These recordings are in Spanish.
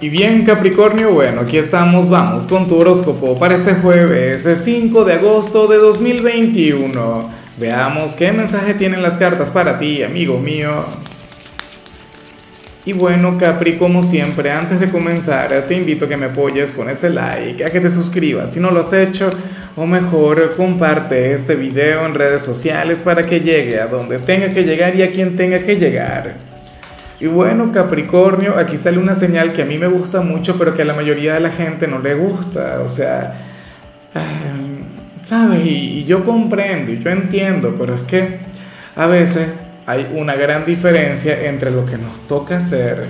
Y bien Capricornio, bueno, aquí estamos, vamos con tu horóscopo para este jueves 5 de agosto de 2021. Veamos qué mensaje tienen las cartas para ti, amigo mío. Y bueno Capri, como siempre, antes de comenzar, te invito a que me apoyes con ese like, a que te suscribas si no lo has hecho, o mejor, comparte este video en redes sociales para que llegue a donde tenga que llegar y a quien tenga que llegar. Y bueno, Capricornio, aquí sale una señal que a mí me gusta mucho, pero que a la mayoría de la gente no le gusta. O sea, ¿sabes? Y, yo comprendo y yo entiendo, pero es que a veces hay una gran diferencia entre lo que nos toca hacer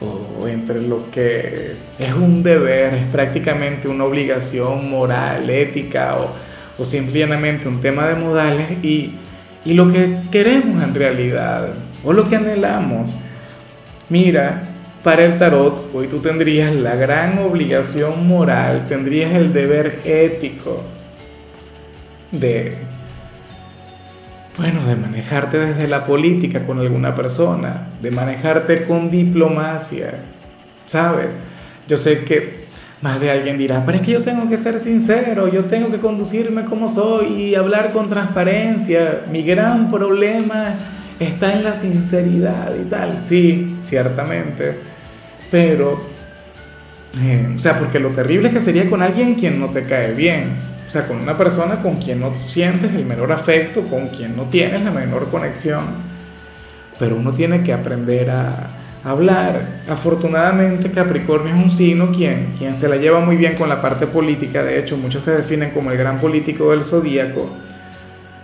o entre lo que es un deber, es prácticamente una obligación moral, ética o, o simplemente un tema de modales y, y lo que queremos en realidad o lo que anhelamos. Mira, para el tarot hoy tú tendrías la gran obligación moral, tendrías el deber ético de, bueno, de manejarte desde la política con alguna persona, de manejarte con diplomacia, ¿sabes? Yo sé que más de alguien dirá, pero es que yo tengo que ser sincero, yo tengo que conducirme como soy y hablar con transparencia. Mi gran problema está en la sinceridad y tal, sí, ciertamente, pero, eh, o sea, porque lo terrible es que sería con alguien quien no te cae bien, o sea, con una persona con quien no sientes el menor afecto, con quien no tienes la menor conexión, pero uno tiene que aprender a hablar. Afortunadamente Capricornio es un signo quien, quien se la lleva muy bien con la parte política, de hecho muchos se definen como el gran político del zodíaco,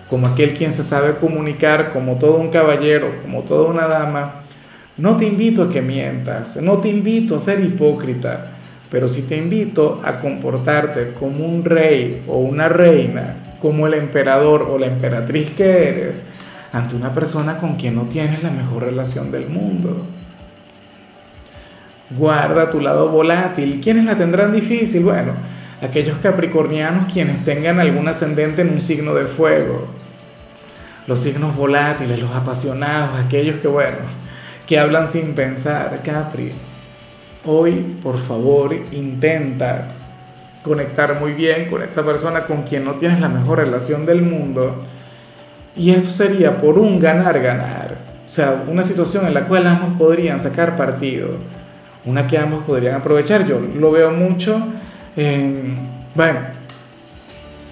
como aquel quien se sabe comunicar como todo un caballero, como toda una dama, no te invito a que mientas, no te invito a ser hipócrita, pero sí te invito a comportarte como un rey o una reina, como el emperador o la emperatriz que eres, ante una persona con quien no tienes la mejor relación del mundo. Guarda tu lado volátil. ¿Quiénes la tendrán difícil? Bueno, aquellos capricornianos quienes tengan algún ascendente en un signo de fuego, los signos volátiles, los apasionados, aquellos que, bueno, que hablan sin pensar, Capri. Hoy, por favor, intenta conectar muy bien con esa persona con quien no tienes la mejor relación del mundo. Y eso sería por un ganar-ganar. O sea, una situación en la cual ambos podrían sacar partido. Una que ambos podrían aprovechar. Yo lo veo mucho bueno,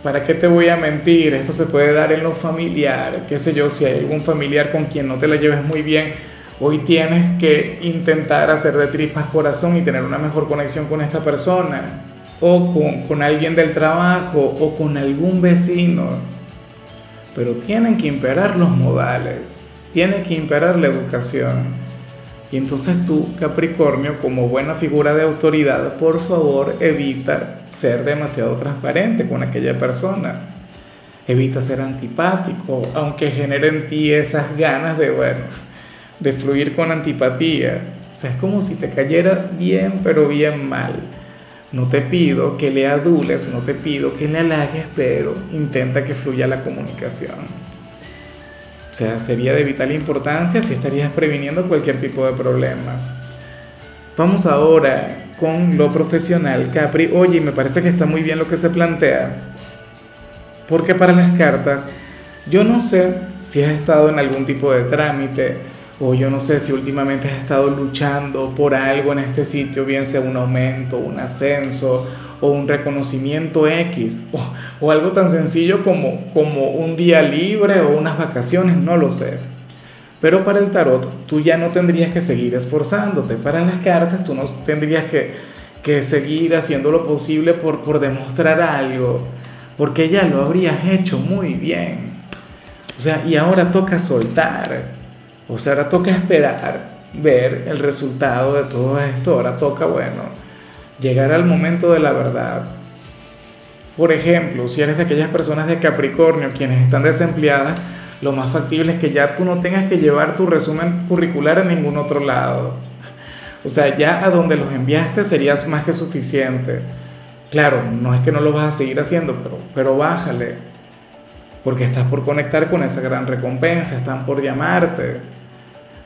¿para qué te voy a mentir? Esto se puede dar en lo familiar, qué sé yo, si hay algún familiar con quien no te la lleves muy bien, hoy tienes que intentar hacer de tripas corazón y tener una mejor conexión con esta persona, o con, con alguien del trabajo, o con algún vecino. Pero tienen que imperar los modales, tiene que imperar la educación. Y entonces tú, Capricornio, como buena figura de autoridad, por favor evita ser demasiado transparente con aquella persona. Evita ser antipático, aunque genere en ti esas ganas de, bueno, de fluir con antipatía. O sea, es como si te cayera bien, pero bien mal. No te pido que le adules, no te pido que le halagues, pero intenta que fluya la comunicación. O sea, sería de vital importancia si estarías previniendo cualquier tipo de problema. Vamos ahora con lo profesional, Capri. Oye, me parece que está muy bien lo que se plantea. Porque para las cartas, yo no sé si has estado en algún tipo de trámite o yo no sé si últimamente has estado luchando por algo en este sitio, bien sea un aumento, un ascenso o un reconocimiento X o, algo tan sencillo como, como un día libre o unas vacaciones, no lo sé. Pero para el tarot tú ya no tendrías que seguir esforzándote. Para las cartas tú no tendrías que, que seguir haciendo lo posible por, por demostrar algo, porque ya lo habrías hecho muy bien. O sea, y ahora toca soltar. O sea, ahora toca esperar, ver el resultado de todo esto. Ahora toca, bueno, llegar al momento de la verdad. Por ejemplo, si eres de aquellas personas de Capricornio quienes están desempleadas, lo más factible es que ya tú no tengas que llevar tu resumen curricular a ningún otro lado. O sea, ya a donde los enviaste sería más que suficiente. Claro, no es que no lo vas a seguir haciendo, pero, pero bájale. Porque estás por conectar con esa gran recompensa, están por llamarte.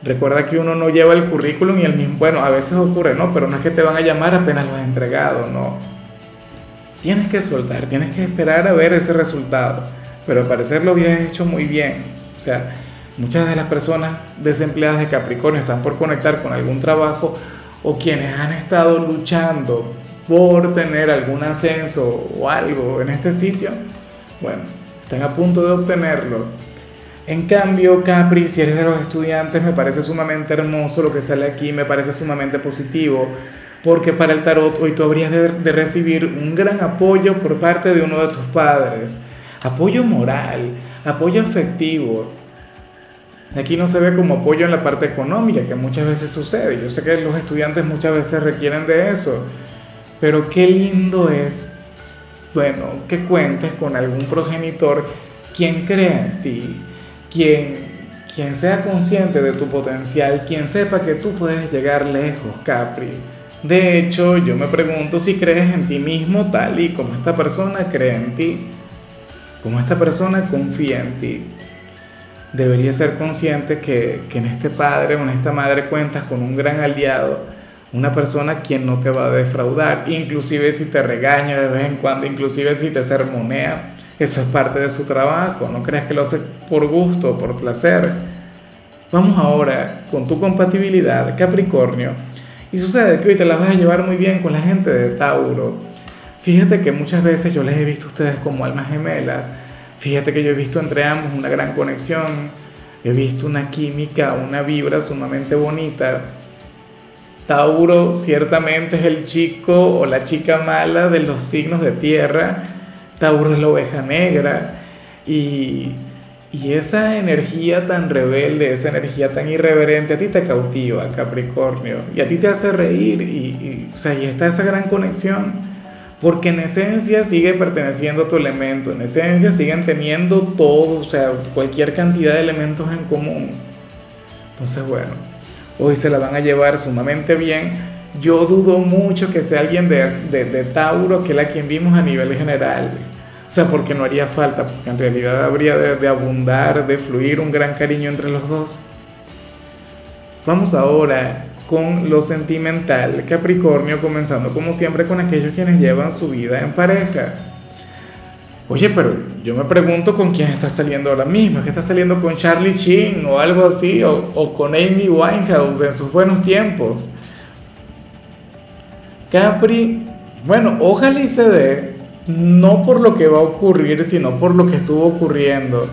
Recuerda que uno no lleva el currículum y el mismo, bueno, a veces ocurre, ¿no? Pero no es que te van a llamar apenas lo has entregado, no. Tienes que soltar, tienes que esperar a ver ese resultado, pero al parecer lo habías hecho muy bien. O sea, muchas de las personas desempleadas de Capricornio están por conectar con algún trabajo o quienes han estado luchando por tener algún ascenso o algo en este sitio, bueno, están a punto de obtenerlo en cambio, Capri, si eres de los estudiantes, me parece sumamente hermoso lo que sale aquí, me parece sumamente positivo, porque para el tarot hoy tú habrías de, recibir un gran apoyo por parte de uno de tus padres, apoyo moral, apoyo afectivo. Aquí no se ve como apoyo en la parte económica, que muchas veces sucede. Yo sé que los estudiantes muchas veces requieren de eso, pero qué lindo es, bueno, que cuentes con algún progenitor quien crea en ti, quien, quien sea consciente de tu potencial, quien sepa que tú puedes llegar lejos, Capri. De hecho, yo me pregunto si crees en ti mismo tal y como esta persona cree en ti, como esta persona confía en ti. Deberías ser consciente que, que en este padre o en esta madre cuentas con un gran aliado, una persona quien no te va a defraudar, inclusive si te regaña de vez en cuando, inclusive si te sermonea eso es parte de su trabajo, no creas que lo hace por gusto, por placer. Vamos ahora con tu compatibilidad, Capricornio. Y sucede que hoy te la vas a llevar muy bien con la gente de Tauro. Fíjate que muchas veces yo les he visto a ustedes como almas gemelas. Fíjate que yo he visto entre ambos una gran conexión. He visto una química, una vibra sumamente bonita. Tauro ciertamente es el chico o la chica mala de los signos de tierra Tauro es la oveja negra y, esa energía tan rebelde, esa energía tan irreverente, a ti te cautiva, Capricornio, y a ti te hace reír, y, o sea, y está esa gran conexión, porque en esencia sigue perteneciendo a tu elemento, en esencia siguen teniendo todo, o sea, cualquier cantidad de elementos en común. Entonces, bueno, hoy se la van a llevar sumamente bien. Yo dudo mucho que sea alguien de, de, Tauro, que es la quien vimos a nivel general. O sea, porque no haría falta, porque en realidad habría de, abundar, de fluir un gran cariño entre los dos. Vamos ahora con lo sentimental, Capricornio, comenzando como siempre con aquellos quienes llevan su vida en pareja. Oye, pero yo me pregunto con quién está saliendo ahora mismo, que está saliendo con Charlie Sheen o algo así, o con Amy Winehouse en sus buenos tiempos. Capri, bueno, ojalá y se dé no por lo que va a ocurrir, sino por lo que estuvo ocurriendo.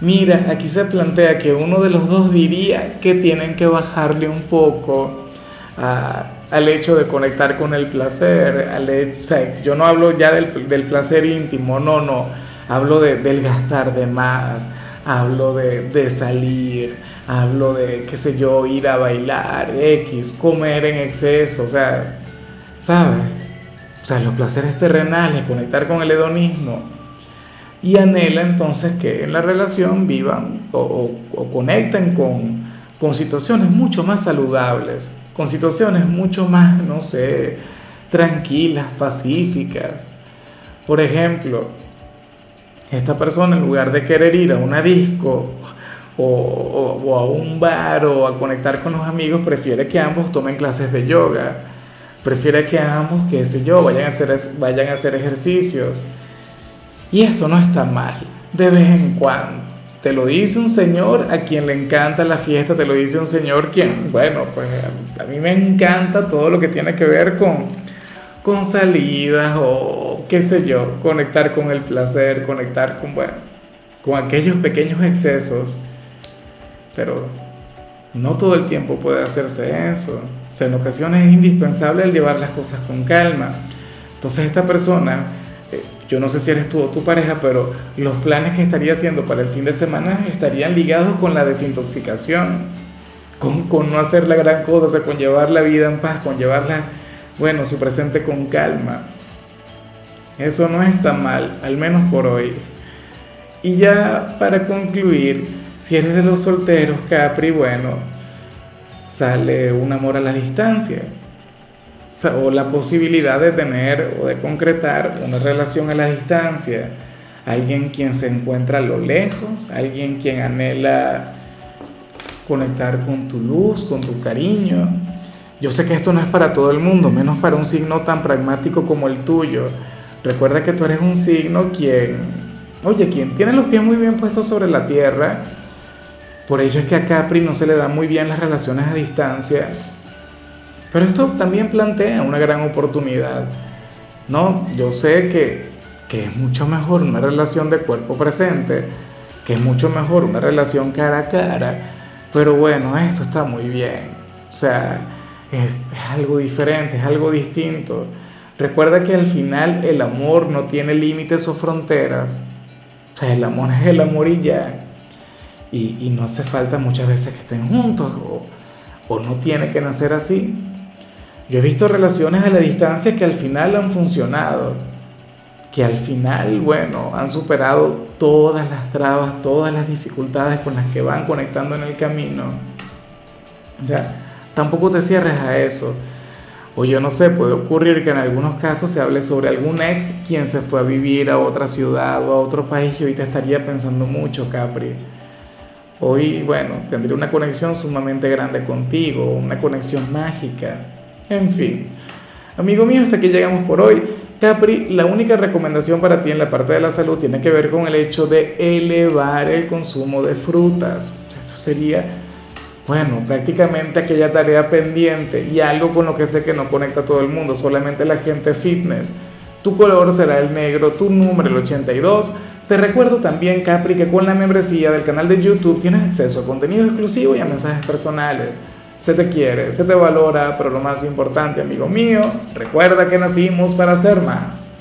Mira, aquí se plantea que uno de los dos diría que tienen que bajarle un poco al hecho de conectar con el placer. Al yo no hablo ya del, placer íntimo, no, no. Hablo de, del gastar de más, hablo de, de salir, hablo de, qué sé yo, ir a bailar, X, comer en exceso, o sea, ¿sabes? o sea, los placeres terrenales, conectar con el hedonismo, y anhela entonces que en la relación vivan o, conecten con, con situaciones mucho más saludables, con situaciones mucho más, no sé, tranquilas, pacíficas. Por ejemplo, esta persona en lugar de querer ir a una disco o, o, a un bar o a conectar con los amigos, prefiere que ambos tomen clases de yoga Prefiere que ambos, qué sé yo, vayan a, hacer, vayan a hacer ejercicios. Y esto no está mal, de vez en cuando. Te lo dice un señor a quien le encanta la fiesta, te lo dice un señor quien, bueno, pues a mí me encanta todo lo que tiene que ver con, con salidas o qué sé yo, conectar con el placer, conectar con, bueno, con aquellos pequeños excesos. Pero no todo el tiempo puede hacerse eso. O sea, en ocasiones es indispensable llevar las cosas con calma. Entonces esta persona, eh, yo no sé si eres tú o tu pareja, pero los planes que estaría haciendo para el fin de semana estarían ligados con la desintoxicación, con, con no hacer la gran cosa, o sea, con llevar la vida en paz, con llevarla, bueno, su presente con calma. Eso no está mal, al menos por hoy. Y ya para concluir, si eres de los solteros, Capri, bueno, sale un amor a la distancia o la posibilidad de tener o de concretar una relación a la distancia. Alguien quien se encuentra a lo lejos, alguien quien anhela conectar con tu luz, con tu cariño. Yo sé que esto no es para todo el mundo, menos para un signo tan pragmático como el tuyo. Recuerda que tú eres un signo quien, oye, quien tiene los pies muy bien puestos sobre la tierra. Por ello es que a Capri no se le dan muy bien las relaciones a distancia. Pero esto también plantea una gran oportunidad. No, yo sé que, que es mucho mejor una relación de cuerpo presente, que es mucho mejor una relación cara a cara, pero bueno, esto está muy bien. O sea, es, es algo diferente, es algo distinto. Recuerda que al final el amor no tiene límites o fronteras. O sea, el amor es el amor y ya. Y, y no hace falta muchas veces que estén juntos o, o no tiene que nacer así. Yo he visto relaciones a la distancia que al final han funcionado, que al final, bueno, han superado todas las trabas, todas las dificultades con las que van conectando en el camino. Ya, tampoco te cierres a eso. O yo no sé, puede ocurrir que en algunos casos se hable sobre algún ex quien se fue a vivir a otra ciudad o a otro país y te estaría pensando mucho, Capri. Hoy, bueno, tendría una conexión sumamente grande contigo, una conexión mágica. En fin, amigo mío, hasta aquí llegamos por hoy. Capri, la única recomendación para ti en la parte de la salud tiene que ver con el hecho de elevar el consumo de frutas. Eso sería, bueno, prácticamente aquella tarea pendiente y algo con lo que sé que no conecta a todo el mundo, solamente la gente fitness. Tu color será el negro, tu número el 82. Te recuerdo también, Capri, que con la membresía del canal de YouTube tienes acceso a contenido exclusivo y a mensajes personales se te quiere, se te valora, pero lo más importante, amigo mío, recuerda que nacimos para ser más.